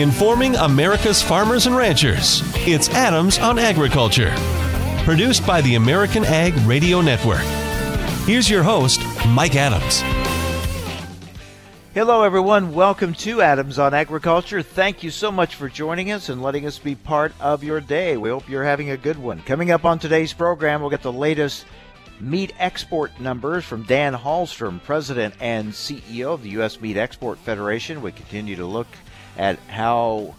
informing America's farmers and ranchers. It's Adams on Agriculture, produced by the American Ag Radio Network. Here's your host, Mike Adams. Hello, everyone. Welcome to Adams on Agriculture. Thank you so much for joining us and letting us be part of your day. We hope you're having a good one. Coming up on today's program, we'll get the latest meat export numbers from Dan Hallstrom, President and CEO of the U.S. Meat Export Federation. We continue to look at how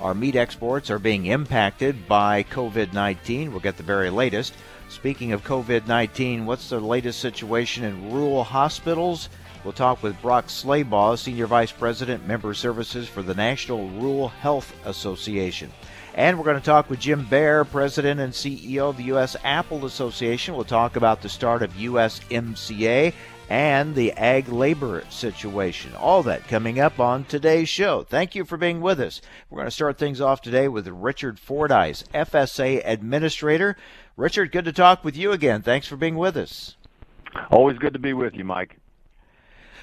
our meat exports are being impacted by COVID 19. We'll get the very latest. Speaking of COVID 19, what's the latest situation in rural hospitals? We'll talk with Brock Slabach, Senior Vice President, Member Services for the National Rural Health Association. And we're going to talk with Jim Bair, President and CEO of the U.S. Apple Association. We'll talk about the start of USMCA and the ag labor situation. All that coming up on today's show. Thank you for being with us. We're going to start things off today with Richard Fordyce, FSA Administrator. Richard, good to talk with you again. Thanks for being with us. Always good to be with you, Mike.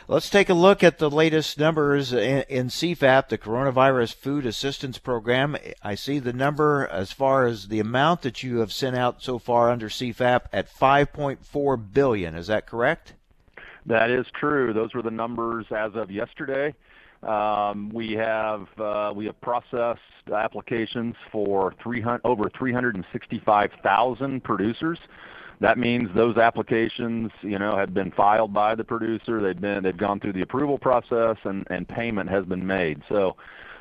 Let's take a look at the latest numbers in, in, CFAP, the Coronavirus Food Assistance Program. I see the number as far as the amount that you have sent out so far under CFAP at 5.4 billion. Is that correct? That is true. Those were the numbers as of yesterday. Um, we have uh, we have processed applications for 300, over 365,000 producers. That means those applications, you know, have been filed by the producer. They've been they've gone through the approval process, and and payment has been made. So.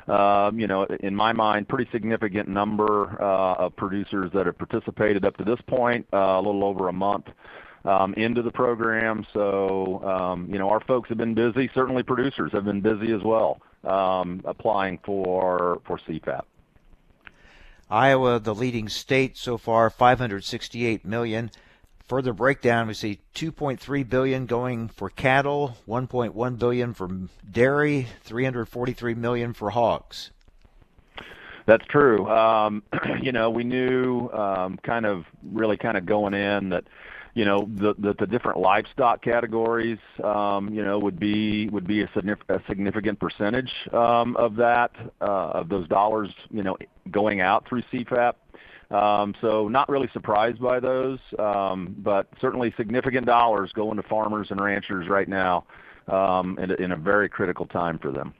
Um, you know, in my mind, pretty significant number uh, of producers that have participated up to this point, uh, a little over a month into the program. So, um, you know, our folks have been busy. Certainly, producers have been busy as well, um, applying for for CFAP. Iowa, the leading state so far, 568 million. Further breakdown, we see 2.3 billion going for cattle, 1.1 billion for dairy, 343 million for hogs. That's true. Um, you know, we knew um, kind of really kind of going in that the the, the different livestock categories um, you know would be would be a, significant percentage um, of that uh, of those dollars you know going out through CFAP. Um, so not really surprised by those, but certainly significant dollars going to farmers and ranchers right now in, a, in a very critical time for them.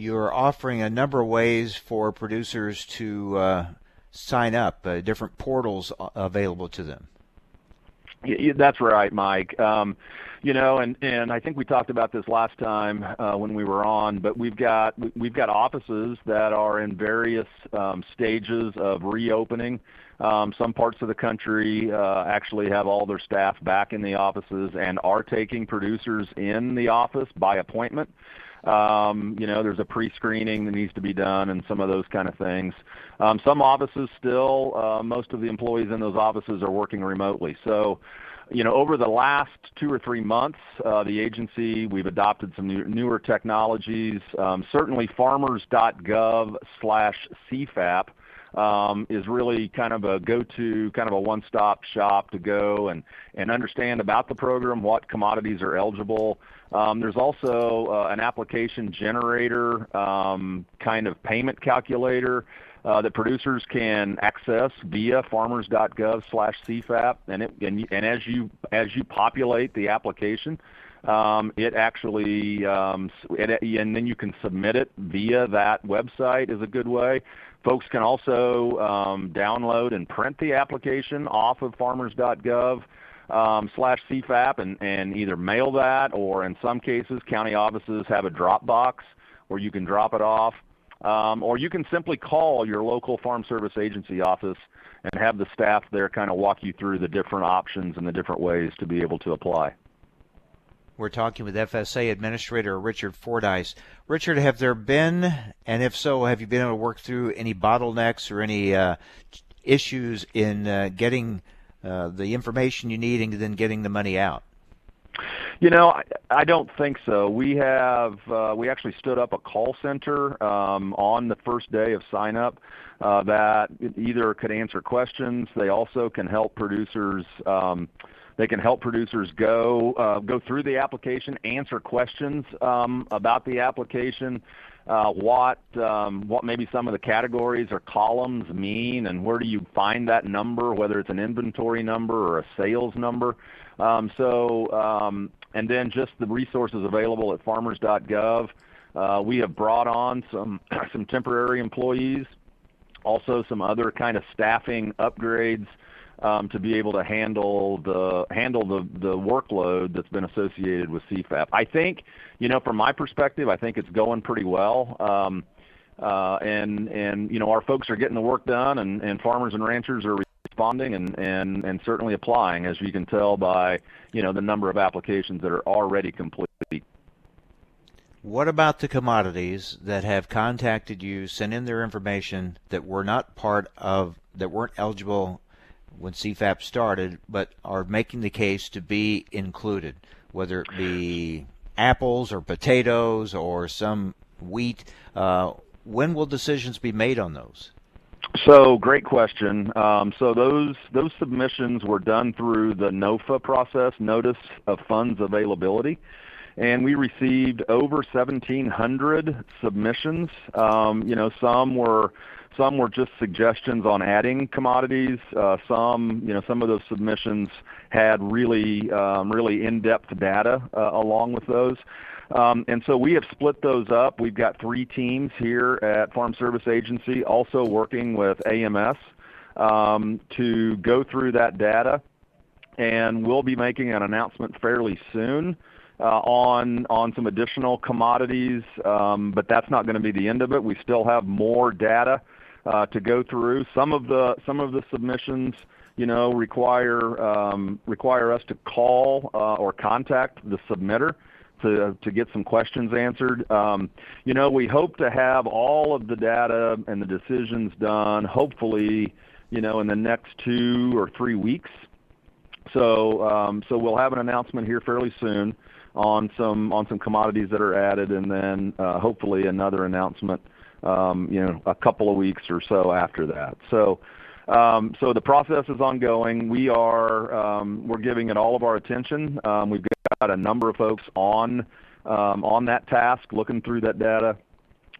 You're offering a number of ways for producers to uh, sign up, uh, different portals available to them. That's right, Mike. Um, you know, and and I think we talked about this last time uh, when we were on, but we've got we've got offices that are in various um, stages of reopening. Um, some parts of the country uh, actually have all their staff back in the offices and are taking producers in the office by appointment. Um, you know, there's a pre-screening that needs to be done and some of those kind of things. Um, some offices still, uh, most of the employees in those offices are working remotely. So, you know, over the last two or three months, uh, the agency we've adopted some new, newer technologies. Um, certainly, farmers.gov/cfap is really kind of a go-to, kind of a one-stop shop to go and and understand about the program, what commodities are eligible. Um, there's also uh, an application generator um, kind of payment calculator uh, that producers can access via farmers.gov/cfap, and, it, and, and as you as you populate the application, um, it actually um, and then you can submit it via that website is a good way. Folks can also um, download and print the application off of farmers.gov um, slash CFAP and, and either mail that or in some cases county offices have a drop box where you can drop it off. Um, or you can simply call your local Farm Service Agency office and have the staff there kind of walk you through the different options and the different ways to be able to apply. We're talking with FSA Administrator Richard Fordyce. Richard, have there been, and if so, have you been able to work through any bottlenecks or any uh, issues in uh, getting uh, the information you need and then getting the money out? You know, I, I don't think so. We have uh, we actually stood up a call center um, on the first day of sign up uh, that either could answer questions. They also can help producers. Um, they can help producers go uh, go through the application, answer questions um, about the application. uh, what um, what maybe some of the categories or columns mean, and where do you find that number, whether it's an inventory number or a sales number. Um, so, um, and then just the resources available at farmers.gov. Uh, we have brought on some some temporary employees, also some other kind of staffing upgrades to be able to handle the handle the the workload that's been associated with CFAP. I think, you know, from my perspective, I think it's going pretty well. Um, uh, and and you know our folks are getting the work done, and, farmers and ranchers are responding and certainly applying, as you can tell by you know the number of applications that are already complete. What about the commodities that have contacted you, sent in their information that were not part of that weren't eligible when CFAP started, but are making the case to be included, whether it be apples or potatoes or some wheat. Uh, when will decisions be made on those? So great question. Um, so those those submissions were done through the NOFA process, Notice of Funds Availability, and we received over 1,700 submissions. Um, you know, some were some were just suggestions on adding commodities. Uh, some, you know, some of those submissions had really, um, really in-depth data uh, along with those. Um, and so we have split those up. We've got three teams here at Farm Service Agency, also working with AMS um, to go through that data. And we'll be making an announcement fairly soon uh, on on some additional commodities, but that's not going to be the end of it. We still have more data to go through. Some of the some of the submissions, you know, require um, require us to call uh, or contact the submitter to to get some questions answered. Um, you know, we hope to have all of the data and the decisions done, hopefully, you know, in the next two or three weeks. So um, so we'll have an announcement here fairly soon on some on some commodities that are added, and then uh, hopefully another announcement you know, a couple of weeks or so after that. So, um, so the process is ongoing. We are um, we're giving it all of our attention. Um, we've got a number of folks on um, on that task, looking through that data,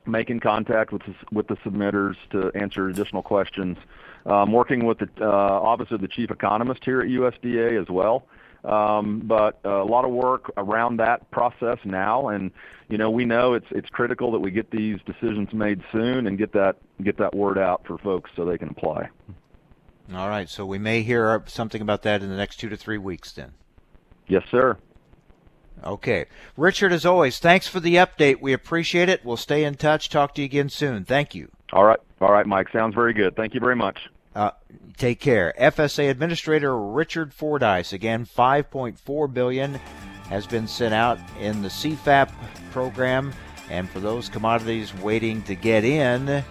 making contact with the, with the submitters to answer additional questions. Um, working with the uh, office of the chief economist here at USDA as well. Um, but a lot of work around that process now, and you know we know it's it's critical that we get these decisions made soon and get that get that word out for folks so they can apply. All right, so we may hear something about that in the next two to three weeks, then. Yes, sir. Okay, Richard, as always, thanks for the update. We appreciate it. We'll stay in touch. Talk to you again soon. Thank you. All right, all right, Mike. Sounds very good. Thank you very much. Uh, take care. FSA Administrator Richard Fordyce again, 5.4 billion has been sent out in the CFAP program, and for those commodities waiting to get in,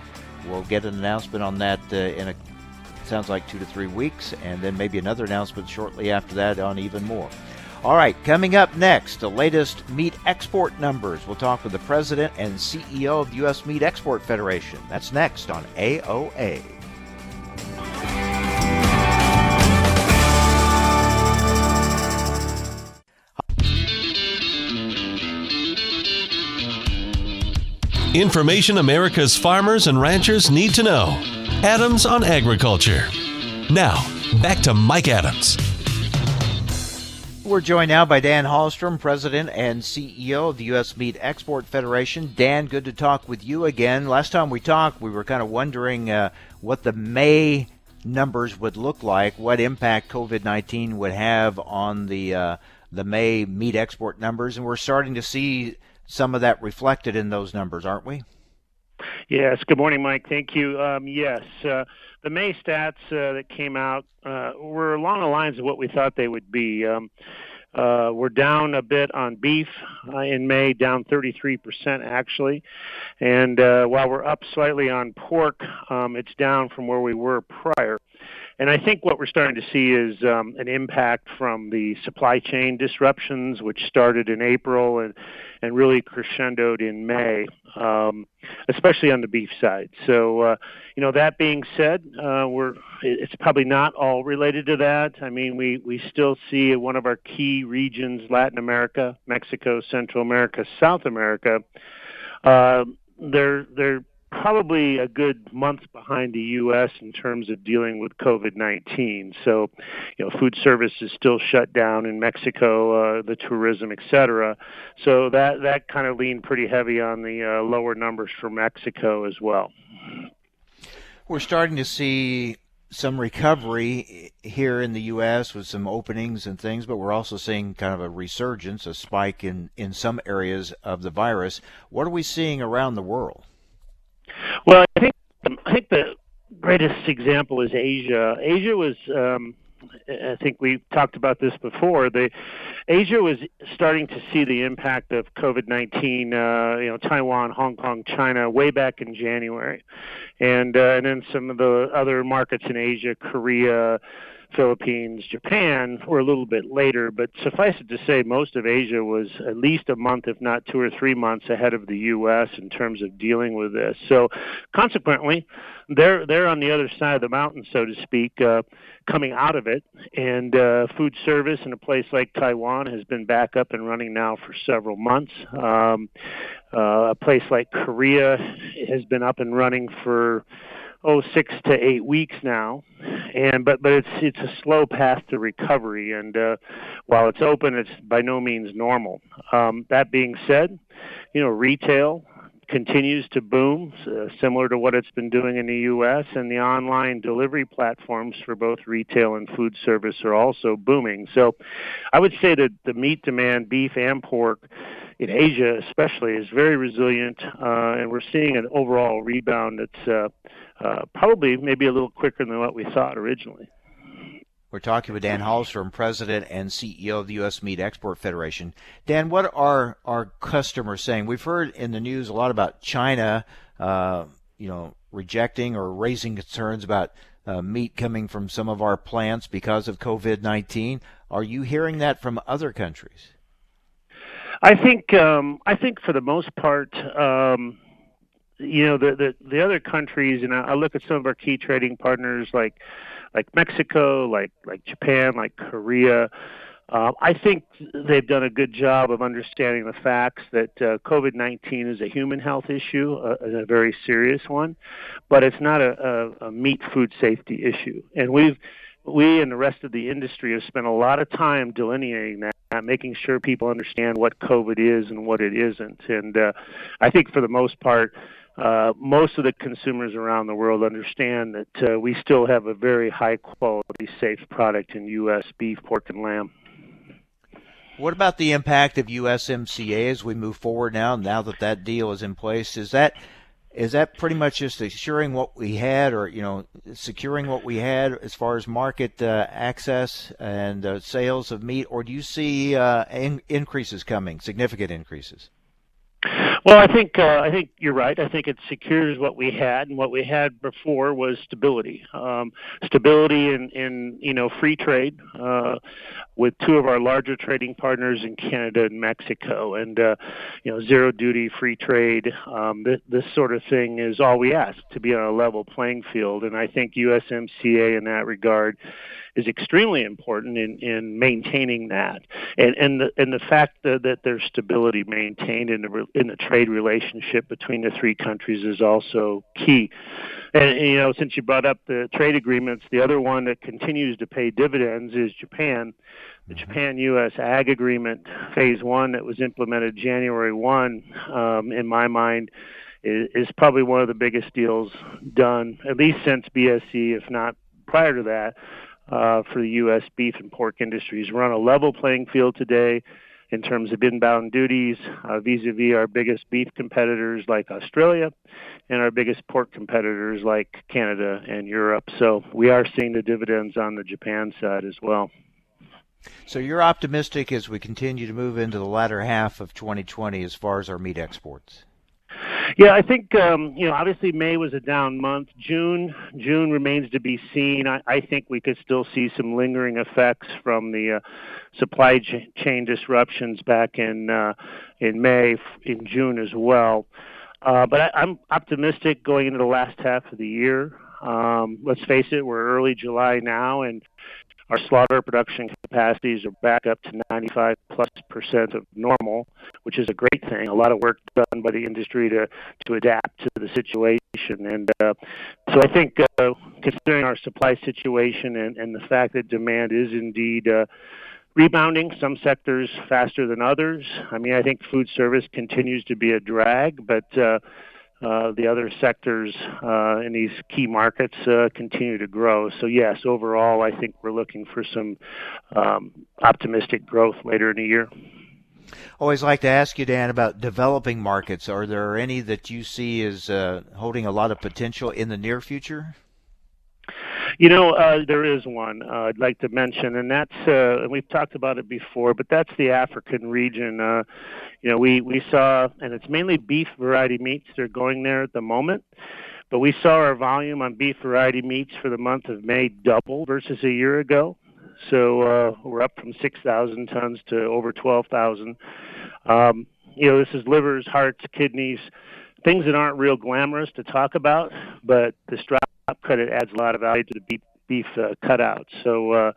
we'll get an announcement on that uh, in a sounds like two to three weeks, and then maybe another announcement shortly after that on even more. All right, coming up next, the latest meat export numbers. We'll talk with the president and CEO of the U.S. Meat Export Federation. That's next on AOA. Information America's farmers and ranchers need to know. Adams on Agriculture. Now, back to Mike Adams. We're joined now by Dan Hallstrom, President and CEO of the U.S. Meat Export Federation. Dan, good to talk with you again. Last time we talked, we were kind of wondering uh, what the May numbers would look like, what impact COVID 19 would have on the, uh, the May meat export numbers, and we're starting to see some of that reflected in those numbers, aren't we? Yes. Good morning, Mike. Thank you. Um, yes, uh, the May stats uh, that came out uh, were along the lines of what we thought they would be. Um, uh, we're down a bit on beef uh, in May, down 33% actually. And uh, while we're up slightly on pork, um, it's down from where we were prior. And I think what we're starting to see is um, an impact from the supply chain disruptions, which started in April and, and really crescendoed in May, um, especially on the beef side. So, uh, you know, that being said, uh, we're it's probably not all related to that. I mean, we, we still see one of our key regions, Latin America, Mexico, Central America, South America, uh, they're they're probably a good month behind the U.S. in terms of dealing with COVID-19. So, you know, food service is still shut down in Mexico, uh, the tourism, et cetera. So that that kind of leaned pretty heavy on the uh, lower numbers for Mexico as well. We're starting to see some recovery here in the U.S. with some openings and things, but we're also seeing kind of a resurgence, a spike in, in some areas of the virus. What are we seeing around the world? Well, I think I think the greatest example is Asia. Asia was um, I think we talked about this before. The Asia was starting to see the impact of COVID nineteen. Uh, you know, Taiwan, Hong Kong, China, way back in January, and uh, and then some of the other markets in Asia, Korea. Philippines, Japan were a little bit later, but suffice it to say, most of Asia was at least a month, if not two or three months ahead of the U.S. in terms of dealing with this. So, consequently, they're they're on the other side of the mountain, so to speak, uh, coming out of it. And uh, food service in a place like Taiwan has been back up and running now for several months. Um, uh, a place like Korea has been up and running for oh six to eight weeks now, and but but it's it's a slow path to recovery, and uh, while it's open, it's by no means normal. Um, that being said, you know retail continues to boom, uh, similar to what it's been doing in the U.S. And the online delivery platforms for both retail and food service are also booming. So, I would say that the meat demand, beef and pork, in Asia especially, is very resilient, uh, and we're seeing an overall rebound that's uh, probably maybe a little quicker than what we thought originally. We're talking with Dan Hallstrom, President and CEO of the U.S. Meat Export Federation. Dan, what are our customers saying? We've heard in the news a lot about China, uh, you know, rejecting or raising concerns about uh, meat coming from some of our plants because of COVID 19. Are you hearing that from other countries? I think um, I think for the most part, um, you know, the, the the other countries, and I, I look at some of our key trading partners like like Mexico, like like Japan, like Korea. Uh, I think they've done a good job of understanding the facts that uh, COVID 19 is a human health issue, uh, a very serious one, but it's not a, a, a meat food safety issue. And we've we and the rest of the industry have spent a lot of time delineating that, making sure people understand what COVID is and what it isn't. And uh, I think for the most part, uh, most of the consumers around the world understand that uh, we still have a very high quality, safe product in U.S. beef, pork, and lamb. What about the impact of USMCA as we move forward now? Now that that deal is in place, is that is that pretty much just assuring what we had, or you know, securing what we had as far as market uh, access and uh, sales of meat, or do you see uh, in- increases coming, significant increases? Well, I think uh, I think you're right. I think it secures what we had, and what we had before was stability. Um, stability in, in you know free trade uh, with two of our larger trading partners in Canada and Mexico, and uh, you know zero duty free trade. Um, th- this sort of thing is all we ask to be on a level playing field, and I think USMCA in that regard is extremely important in, in maintaining that, and and the and the fact that, that there's stability maintained in the in the trade relationship between the three countries is also key. And you know, since you brought up the trade agreements, the other one that continues to pay dividends is Japan. The mm-hmm. Japan-U.S. Ag Agreement Phase One that was implemented January one, um, in my mind, is, is probably one of the biggest deals done, at least since BSE, if not prior to that uh, for the U.S. beef and pork industries. We're on a level playing field today in terms of inbound duties uh, vis-a-vis our biggest beef competitors like Australia and our biggest pork competitors like Canada and Europe. So we are seeing the dividends on the Japan side as well. So you're optimistic as we continue to move into the latter half of 2020 as far as our meat exports? Yeah, I think um, you know obviously May was a down month. June June remains to be seen. I, I think we could still see some lingering effects from the uh, supply ch- chain disruptions back in uh, in May, in June as well. Uh, but I, I'm optimistic going into the last half of the year. Um, let's face it, we're early July now, and our slaughter production capacities are back up to 95 plus percent of normal, which is a great thing. A lot of work done by the industry to to adapt to the situation, and uh, so I think uh, considering our supply situation and, and the fact that demand is indeed uh, rebounding, some sectors faster than others. I mean, I think food service continues to be a drag, but uh, the other sectors uh, in these key markets uh, continue to grow. So yes, overall, I think we're looking for some um, optimistic growth later in the year. Always like to ask you, Dan, about developing markets. Are there any that you see as uh, holding a lot of potential in the near future? You know, uh, there is one uh, I'd like to mention, and that's uh, and we've talked about it before, but that's the African region. Uh, you know, we we saw, and it's mainly beef variety meats that are going there at the moment. But we saw our volume on beef variety meats for the month of May double versus a year ago. So uh, we're up from 6,000 tons to over 12,000. Um, you know, this is livers, hearts, kidneys, things that aren't real glamorous to talk about, but the strap credit adds a lot of value to the beef, beef uh, cutouts. So, uh,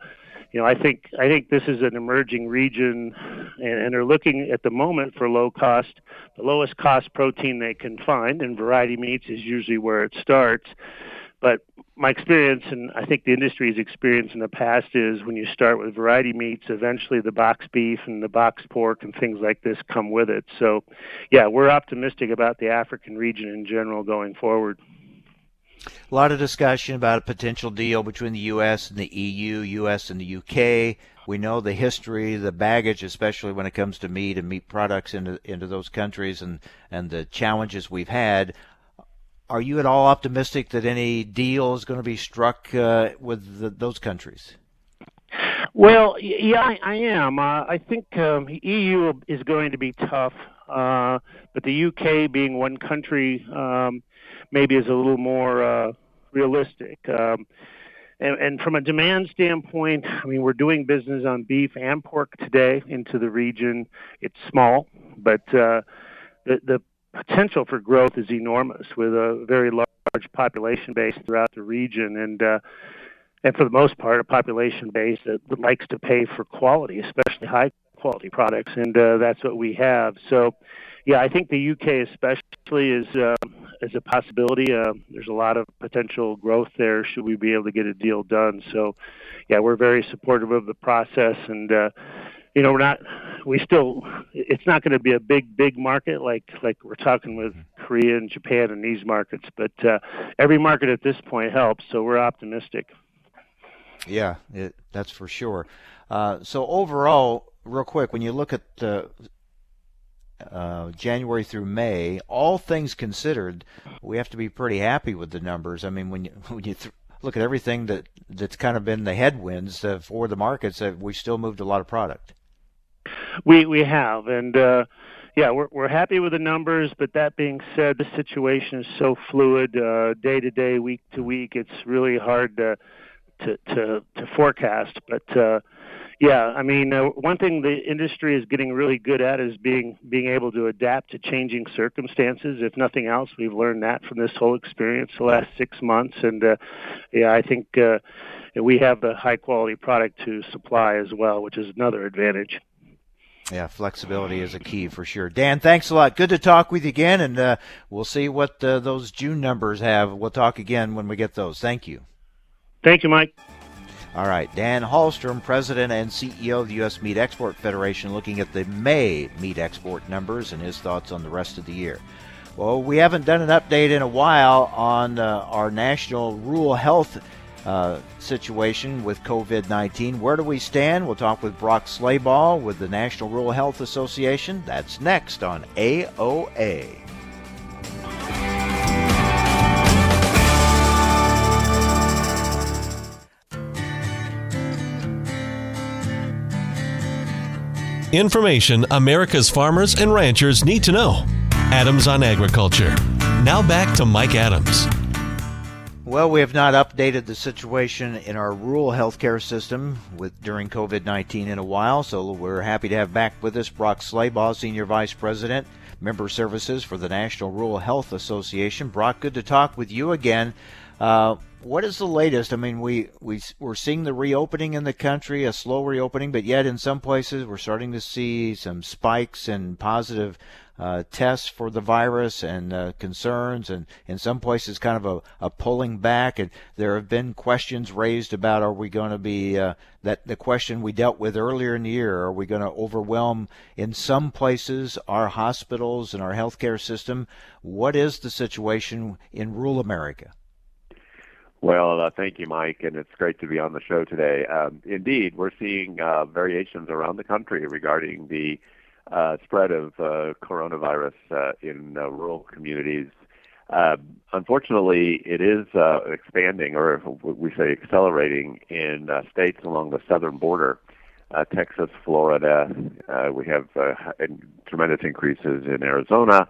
you know, I think I think this is an emerging region, and, and they're looking at the moment for low cost, the lowest cost protein they can find, and variety meats is usually where it starts. But my experience, and I think the industry's experience in the past, is when you start with variety meats, eventually the box beef and the box pork and things like this come with it. So, yeah, we're optimistic about the African region in general going forward. A lot of discussion about a potential deal between the U.S. and the EU, U.S. and the U.K. We know the history, the baggage, especially when it comes to meat and meat products into into those countries, and and the challenges we've had. Are you at all optimistic that any deal is going to be struck uh, with the, those countries? Well, yeah, I, I am. Uh, I think um, EU is going to be tough, uh, but the UK being one country. Um, maybe is a little more uh, realistic. Um, and, and, from a demand standpoint, I mean, we're doing business on beef and pork today into the region. It's small, but uh, the, the potential for growth is enormous with a very large population base throughout the region. And uh, and for the most part, a population base that likes to pay for quality, especially high quality products, and uh, that's what we have. So, yeah, I think the UK especially is uh, is a possibility. Uh, there's a lot of potential growth there should we be able to get a deal done. So, yeah, we're very supportive of the process, and uh, you know, we're not. We still. It's not going to be a big, big market like like we're talking with Korea and Japan and these markets, but uh, every market at this point helps. So we're optimistic. Yeah, it, that's for sure. Uh, so overall, real quick, when you look at the uh, January through May, all things considered, we have to be pretty happy with the numbers. I mean, when you when you th- look at everything that that's kind of been the headwinds uh, for the markets, uh, we still moved a lot of product. We we have, and uh, yeah, we're we're happy with the numbers. But that being said, the situation is so fluid, uh, day to day, week to week. It's really hard to to to, to forecast. But uh, yeah, I mean, uh, one thing the industry is getting really good at is being being able to adapt to changing circumstances. If nothing else, we've learned that from this whole experience the last six months, and uh, yeah, I think uh, we have a high quality product to supply as well, which is another advantage. Yeah, flexibility is a key for sure. Dan, thanks a lot. Good to talk with you again, and uh, we'll see what uh, those June numbers have. We'll talk again when we get those. Thank you. Thank you, Mike. All right, Dan Hallstrom, President and CEO of the U.S. Meat Export Federation, looking at the May meat export numbers and his thoughts on the rest of the year. Well, we haven't done an update in a while on uh, our national rural health uh, situation with COVID 19. Where do we stand? We'll talk with Brock Slabach with the National Rural Health Association. That's next on AOA. Information America's farmers and ranchers need to know. Adams on Agriculture. Now back to Mike Adams. Well, we have not updated the situation in our rural healthcare system with during COVID-19 in a while, so we're happy to have back with us Brock Slabach, Senior Vice President, Member Services for the National Rural Health Association. Brock, good to talk with you again. Uh, what is the latest? I mean, we, we, we're seeing the reopening in the country, a slow reopening, but yet in some places we're starting to see some spikes in positive uh, tests for the virus and uh, concerns, and in some places, kind of a, a, pulling back. And there have been questions raised about are we going to be uh, that the question we dealt with earlier in the year are we going to overwhelm in some places our hospitals and our healthcare system? What is the situation in rural America? Well, uh, thank you, Mike, and it's great to be on the show today. Um, indeed, we're seeing uh, variations around the country regarding the uh, spread of uh, coronavirus uh, in uh, rural communities. Uh, unfortunately, it is expanding, or we say accelerating, in states along the southern border. Texas, Florida, we have tremendous increases in Arizona,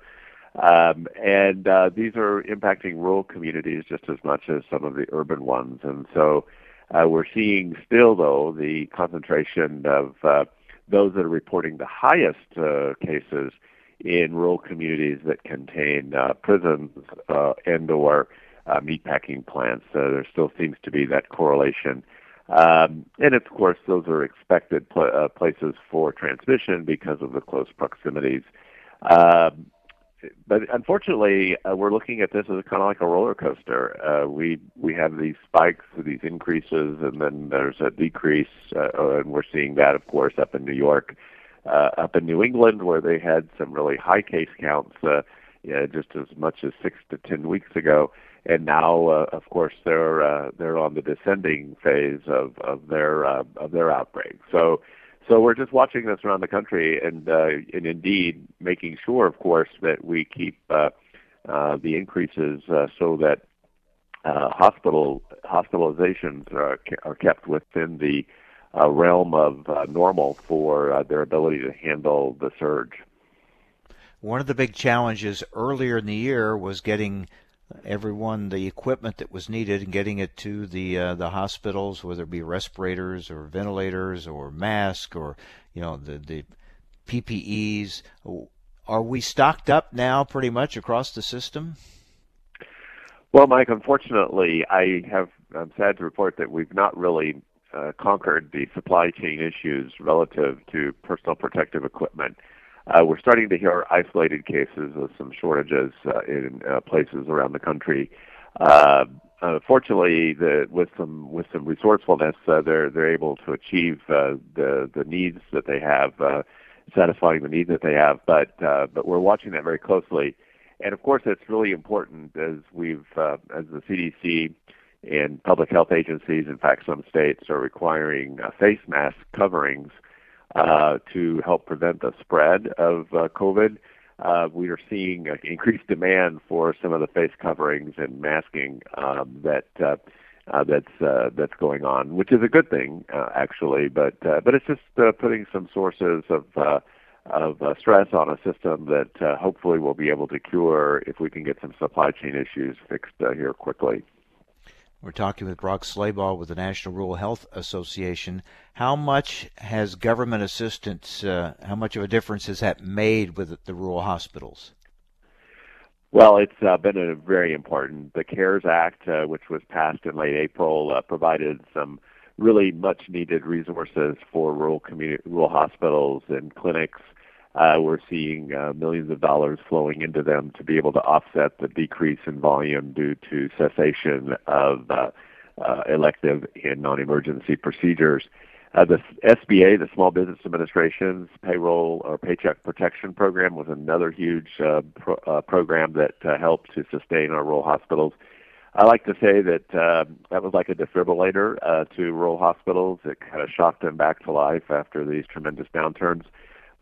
um, and uh, these are impacting rural communities just as much as some of the urban ones. And so uh, we're seeing still, though, the concentration of uh, those that are reporting the highest uh, cases in rural communities that contain uh, prisons uh, and or meatpacking plants. There still seems to be that correlation. Um, and of course, those are expected pl- places for transmission because of the close proximities. Um, but unfortunately, uh, we're looking at this as kind of like a roller coaster. Uh, we we have these spikes, these increases, and then there's a decrease, uh, and we're seeing that, of course, up in New York, uh, up in New England, where they had some really high case counts, uh, just as much as six to ten weeks ago, and now, uh, of course, they're uh, they're on the descending phase of of their uh, of their outbreak. So so we're just watching this around the country, and uh, and indeed making sure, of course, that we keep uh, uh, the increases uh, so that uh, hospital hospitalizations are, are kept within the uh, realm of uh, normal for uh, their ability to handle the surge. One of the big challenges earlier in the year was getting everyone the equipment that was needed and getting it to the uh, the hospitals, whether it be respirators or ventilators or masks or you know the the PPEs. Are we stocked up now, pretty much across the system? Well, Mike, unfortunately, I have. I'm sad to report that we've not really uh, conquered the supply chain issues relative to personal protective equipment. Uh, we're starting to hear isolated cases of some shortages uh, in uh, places around the country. Uh, uh, fortunately, the, with some with some resourcefulness, uh, they're they're able to achieve uh, the the needs that they have, uh, satisfying the needs that they have. But uh, but we're watching that very closely, and of course, it's really important as we've uh, as the CDC and public health agencies, in fact, some states are requiring uh, face mask coverings uh, to help prevent the spread of uh, COVID. Uh, we are seeing increased demand for some of the face coverings and masking um, that uh, uh, that's uh, that's going on, which is a good thing uh, actually. But uh, but it's just uh, putting some sources of uh, of uh, stress on a system that uh, hopefully we'll be able to cure if we can get some supply chain issues fixed uh, here quickly. We're talking with Brock Slabach with the National Rural Health Association. How much has government assistance, uh, how much of a difference has that made with the rural hospitals? Well, it's uh, been a very important. The CARES Act, uh, which was passed in late April, uh, provided some really much needed resources for rural community, rural hospitals and clinics uh, we're seeing uh, millions of dollars flowing into them to be able to offset the decrease in volume due to cessation of uh, uh, elective and non-emergency procedures. Uh, the SBA, the Small Business Administration's payroll or paycheck protection program, was another huge uh, pro- program that helped to sustain our rural hospitals. I like to say that that was like a defibrillator to rural hospitals. It kind of shocked them back to life after these tremendous downturns.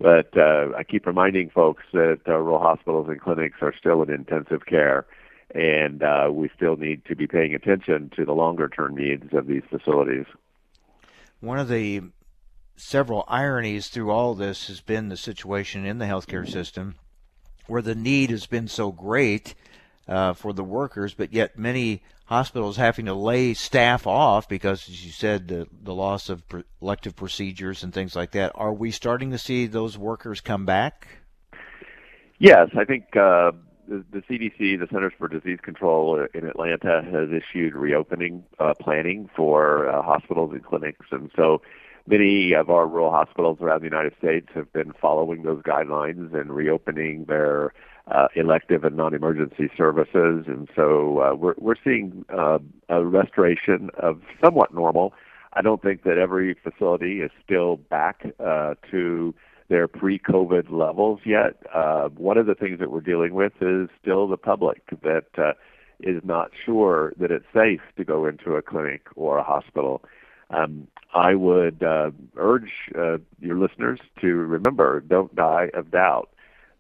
But uh, I keep reminding folks that uh, rural hospitals and clinics are still in intensive care, and uh, we still need to be paying attention to the longer term needs of these facilities. One of the several ironies through all this has been the situation in the healthcare system where the need has been so great uh, for the workers, but yet many hospitals having to lay staff off because, as you said, the, the loss of elective procedures and things like that. Are we starting to see those workers come back? Yes, I think uh, the, the CDC, the Centers for Disease Control in Atlanta, has issued reopening uh, planning for uh, hospitals and clinics, and so many of our rural hospitals around the United States have been following those guidelines and reopening their uh, elective and non-emergency services, and so uh, we're we're seeing uh, a restoration of somewhat normal. I don't think that every facility is still back uh, to their pre-COVID levels yet. Uh, one of the things that we're dealing with is still the public that uh, is not sure that it's safe to go into a clinic or a hospital. Um, I would uh, urge uh, your listeners to remember don't die of doubt.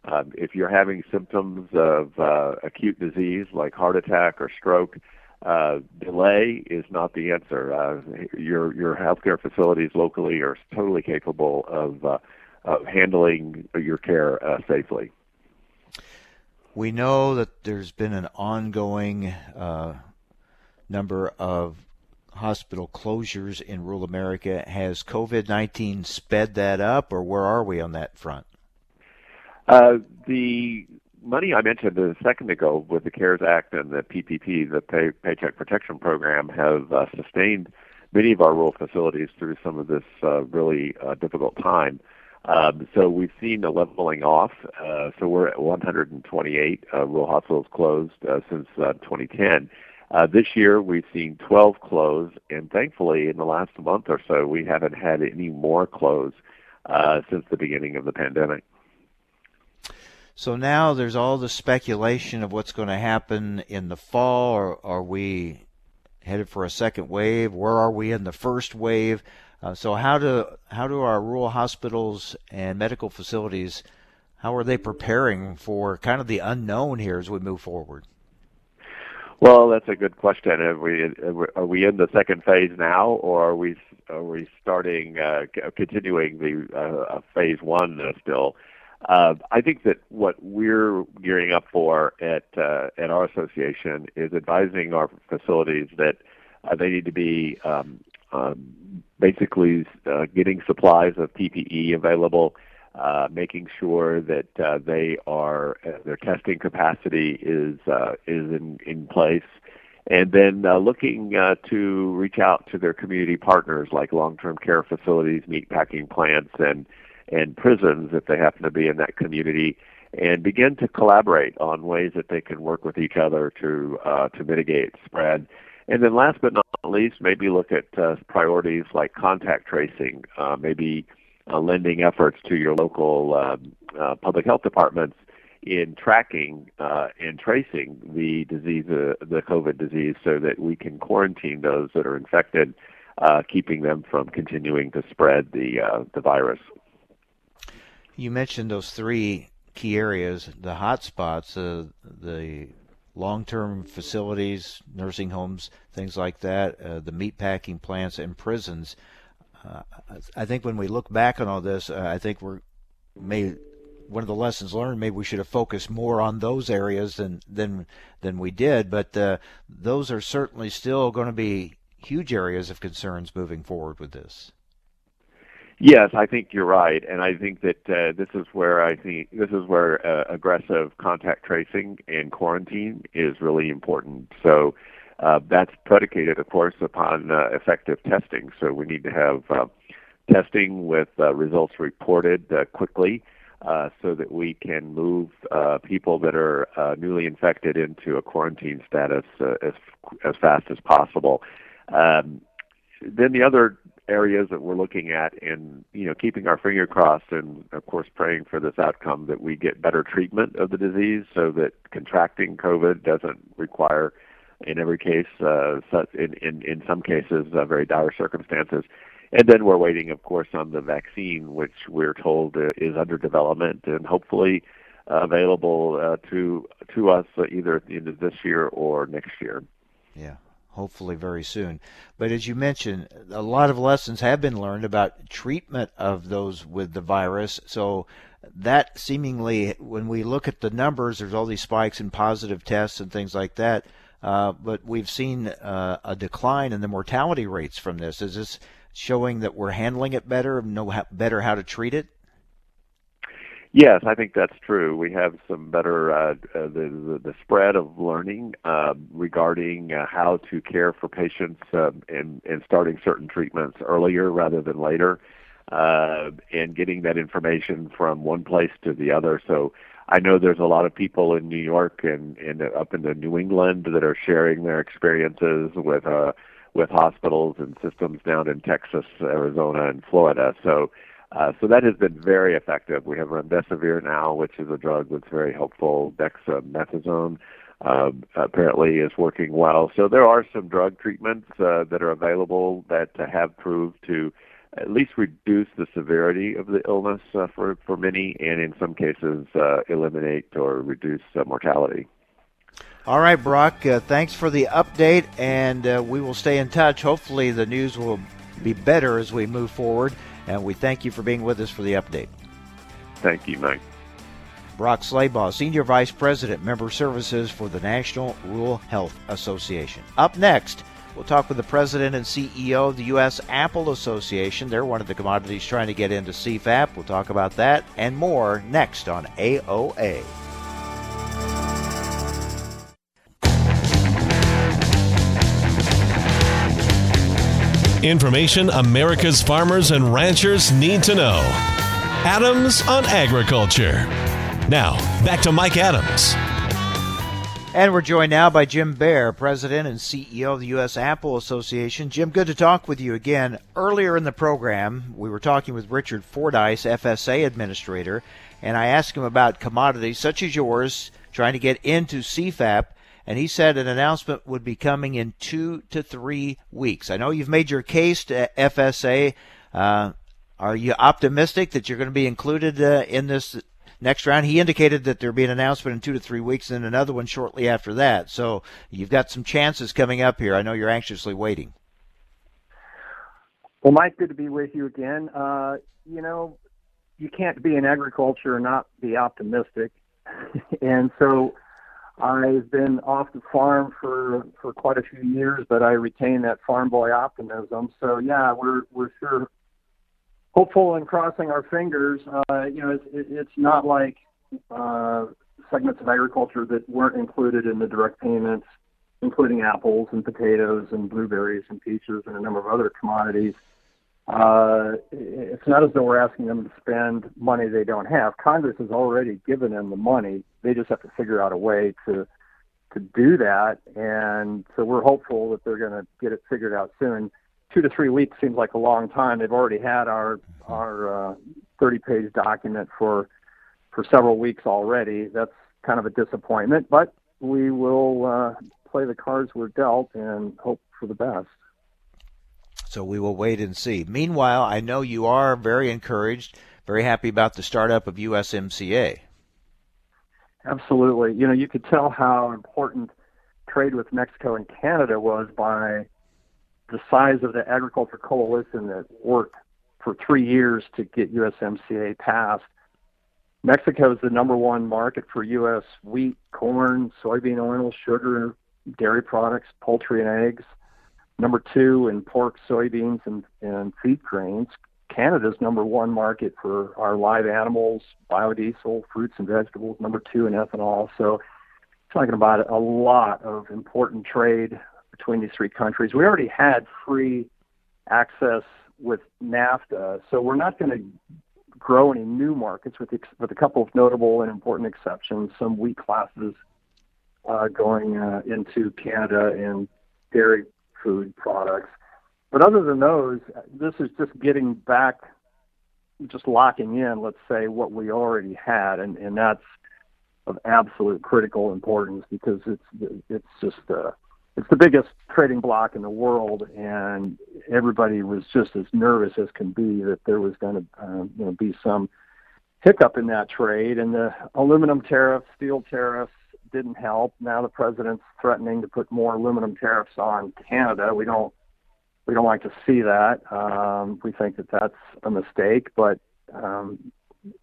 Um, if you're having symptoms of uh, acute disease like heart attack or stroke, uh, delay is not the answer. Uh, your your healthcare facilities locally are totally capable of uh, of handling your care uh, safely. We know that there's been an ongoing uh, number of hospital closures in rural America. Has COVID 19 sped that up, or where are we on that front? Uh, the money I mentioned a second ago with the CARES Act and the PPP, the Pay, Paycheck Protection Program, have uh, sustained many of our rural facilities through some of this uh, really uh, difficult time. Um, so we've seen a leveling off. Uh, so we're at 128 uh, rural hospitals closed uh, since uh, 2010. Uh, this year we've seen 12 close, and thankfully in the last month or so we haven't had any more close uh, since the beginning of the pandemic. So now there's all the speculation of what's going to happen in the fall. Or are we headed for a second wave? Where are we in the first wave? Uh, so how do how do our rural hospitals and medical facilities how are they preparing for kind of the unknown here as we move forward? Well, that's a good question. Are we are we in the second phase now, or are we are we starting uh, continuing the uh, phase one uh, still? Uh, I think that what we're gearing up for at uh, at our association is advising our facilities that uh, they need to be um, um, basically uh, getting supplies of PPE available, uh, making sure that uh, they are their testing capacity is is in in place, and then looking to reach out to their community partners like long-term care facilities, meat packing plants, and and prisons if they happen to be in that community, and begin to collaborate on ways that they can work with each other to uh, to mitigate spread. And then last but not least, maybe look at uh, priorities like contact tracing, uh, maybe uh, lending efforts to your local um, uh, public health departments in tracking uh, and tracing the disease, the COVID disease, so that we can quarantine those that are infected, keeping them from continuing to spread the the virus. You mentioned those three key areas, the hot spots, the long-term facilities, nursing homes, things like that, uh, the meatpacking plants and prisons. Uh, I think when we look back on all this, uh, I think we're may one of the lessons learned. Maybe we should have focused more on those areas than than than we did. But uh, those are certainly still going to be huge areas of concerns moving forward with this. Yes, I think you're right, and I think that uh, this is where I think this is where uh, aggressive contact tracing and quarantine is really important. So uh, that's predicated, of course, upon uh, effective testing. So we need to have uh, testing with uh, results reported quickly, so that we can move people that are newly infected into a quarantine status as as fast as possible. Um, then the other areas that we're looking at and you know keeping our finger crossed and of course praying for this outcome that we get better treatment of the disease so that contracting covid doesn't require in every case uh, in, in in some cases uh, very dire circumstances. And then we're waiting of course on the vaccine which we're told uh, is under development and hopefully uh, available uh, to to us either at the end of this year or next year. Yeah hopefully very soon. But as you mentioned, a lot of lessons have been learned about treatment of those with the virus. So that seemingly, when we look at the numbers, there's all these spikes in positive tests and things like that. Uh, but we've seen uh, a decline in the mortality rates from this. Is this showing that we're handling it better, know how, better how to treat it? Yes, I think that's true. We have some better uh, uh, the, the, spread of learning uh, regarding how to care for patients um, and and starting certain treatments earlier rather than later, uh, and getting that information from one place to the other. So I know there's a lot of people in New York and, and up in the New England that are sharing their experiences with uh, with hospitals and systems down in Texas, Arizona, and Florida. So uh, so that has been very effective. We have remdesivir now, which is a drug that's very helpful. Dexamethasone uh, apparently is working well. So there are some drug treatments uh, that are available that have proved to at least reduce the severity of the illness uh, for for many, and in some cases uh, eliminate or reduce mortality. All right, Brock. Thanks for the update, and we will stay in touch. Hopefully, the news will be better as we move forward. And we thank you for being with us for the update. Thank you, Mike. Brock Slabach, Senior Vice President, Member Services for the National Rural Health Association. Up next, we'll talk with the President and CEO of the U.S. Apple Association. They're one of the commodities trying to get into CFAP. We'll talk about that and more next on AOA. Information America's farmers and ranchers need to know. Adams on Agriculture. Now, back to Mike Adams. And we're joined now by Jim Bair, President and CEO of the U.S. Apple Association. Jim, good to talk with you again. Earlier in the program, we were talking with Richard Fordyce, FSA Administrator, and I asked him about commodities such as yours trying to get into CFAP and he said an announcement would be coming in two to three weeks. I know you've made your case to FSA. Uh, are you optimistic that you're going to be included uh, in this next round? He indicated that there'd be an announcement in two to three weeks and another one shortly after that. So you've got some chances coming up here. I know you're anxiously waiting. Well, Mike, good to be with you again. Uh, you know, you can't be in agriculture and not be optimistic. and so I've been off the farm for for quite a few years, but I retain that farm boy optimism. So yeah, we're we're sure hopeful and crossing our fingers. Uh, you know, it's it's not like uh, segments of agriculture that weren't included in the direct payments, including apples and potatoes and blueberries and peaches and a number of other commodities. Uh, it's not as though we're asking them to spend money they don't have. Congress has already given them the money. They just have to figure out a way to to do that. And so we're hopeful that they're going to get it figured out soon. Two to three weeks seems like a long time. They've already had our our uh, 30 page document for for several weeks already. That's kind of a disappointment, but we will uh, play the cards we're dealt and hope for the best. So we will wait and see. Meanwhile, I know you are very encouraged, very happy about the startup of USMCA. Absolutely. You know, you could tell how important trade with Mexico and Canada was by the size of the agriculture coalition that worked for three years to get USMCA passed. Mexico is the number one market for U.S. wheat, corn, soybean oil, sugar, dairy products, poultry, and eggs number two in pork, soybeans, and, and feed grains. Canada's number one market for our live animals, biodiesel, fruits and vegetables, number two in ethanol. So talking about a lot of important trade between these three countries. We already had free access with NAFTA, so we're not going to grow any new markets with, ex- with a couple of notable and important exceptions. Some wheat classes uh, going uh, into Canada and dairy food products. But other than those, this is just getting back, just locking in, let's say, what we already had, and, and that's of absolute critical importance because it's it's just uh, it's the biggest trading block in the world, and everybody was just as nervous as can be that there was going to uh, you know be some hiccup in that trade, and the aluminum tariffs, steel tariffs, didn't help. Now the president's threatening to put more aluminum tariffs on Canada. We don't we don't like to see that. Um, we think that that's a mistake, but um,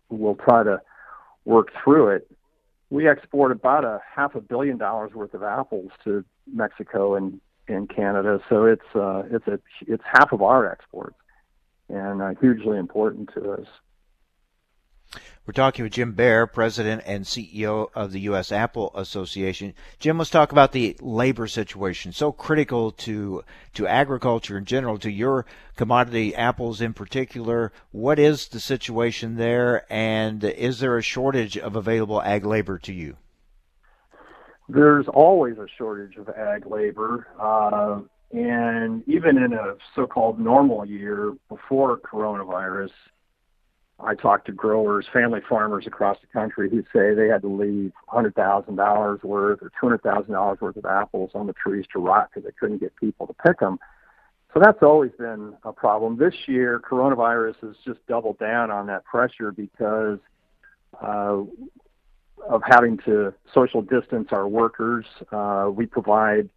we'll try to work through it. We export about a half a billion dollars worth of apples to Mexico and and Canada, so it's uh, it's a it's half of our exports, and uh, hugely important to us. We're talking with Jim Bair, President and CEO of the U.S. Apple Association. Jim, let's talk about the labor situation. So critical to to agriculture in general, to your commodity, apples in particular. What is the situation there, and is there a shortage of available ag labor to you? There's always a shortage of ag labor. Uh, and even in a so-called normal year before coronavirus, I talked to growers, family farmers across the country who say they had to leave $100,000 worth or $200,000 worth of apples on the trees to rot because they couldn't get people to pick them. So that's always been a problem. This year, coronavirus has just doubled down on that pressure because uh, of having to social distance our workers. Uh, we provide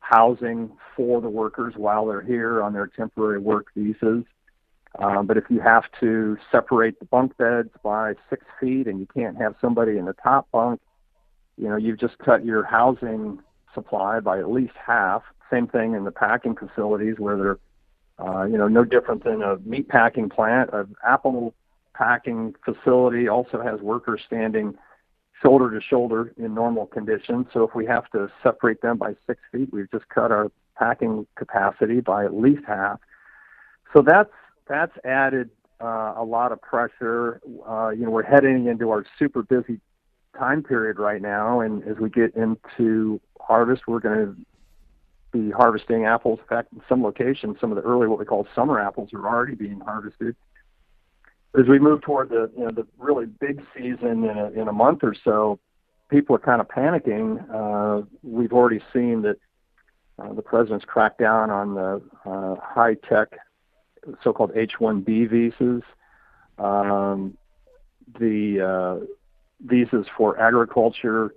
housing for the workers while they're here on their temporary work visas. Um, but if you have to separate the bunk beds by six feet and you can't have somebody in the top bunk, you know, you've just cut your housing supply by at least half. Same thing in the packing facilities where they're, uh, you know, no different than a meat packing plant. An apple packing facility also has workers standing shoulder to shoulder in normal conditions. So if we have to separate them by six feet, we've just cut our packing capacity by at least half. So that's that's added uh, a lot of pressure. Uh, you know, we're heading into our super busy time period right now, and as we get into harvest, we're going to be harvesting apples. In fact, in some locations, some of the early what we call summer apples are already being harvested. As we move toward the you know the really big season in a, in a month or so, people are kind of panicking. Uh, we've already seen that uh, the president's cracked down on the uh, high tech so-called H-1B visas, um, the uh, visas for agriculture.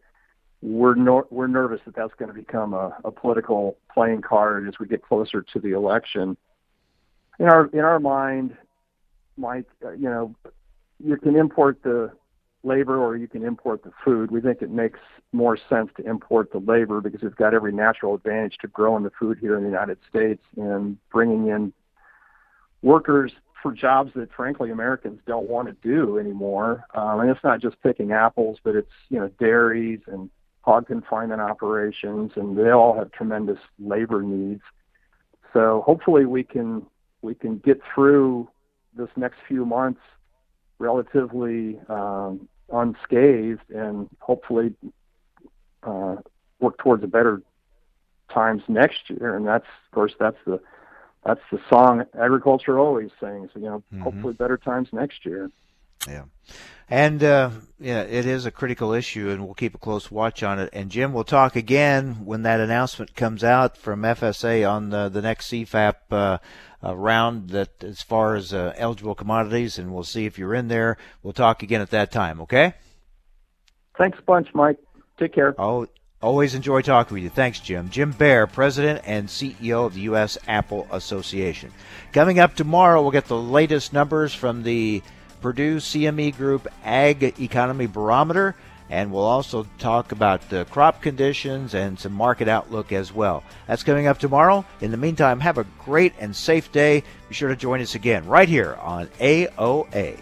We're we're nervous that that's going to become a, a political playing card as we get closer to the election. In our in our mind, Mike, uh, you know, you can import the labor or you can import the food. We think it makes more sense to import the labor because we've got every natural advantage to growing the food here in the United States and bringing in workers for jobs that frankly Americans don't want to do anymore. Um, and it's not just picking apples, but it's you know dairies and hog confinement operations, and they all have tremendous labor needs. So hopefully we can we can get through this next few months relatively um, unscathed, and hopefully uh, work towards a better times next year. And that's of course that's the that's the song agriculture always sings. You know, mm-hmm. hopefully better times next year. Yeah, and uh, yeah, it is a critical issue, and we'll keep a close watch on it. And Jim, we'll talk again when that announcement comes out from FSA on the, the next CFAP uh, uh, round. That as far as uh, eligible commodities, and we'll see if you're in there. We'll talk again at that time. Okay. Thanks a bunch, Mike. Take care. Oh, Always enjoy talking with you. Thanks, Jim. Jim Bair, President and CEO of the U.S. Apple Association. Coming up tomorrow, we'll get the latest numbers from the Purdue CME Group Ag Economy Barometer, and we'll also talk about the crop conditions and some market outlook as well. That's coming up tomorrow. In the meantime, have a great and safe day. Be sure to join us again right here on AOA.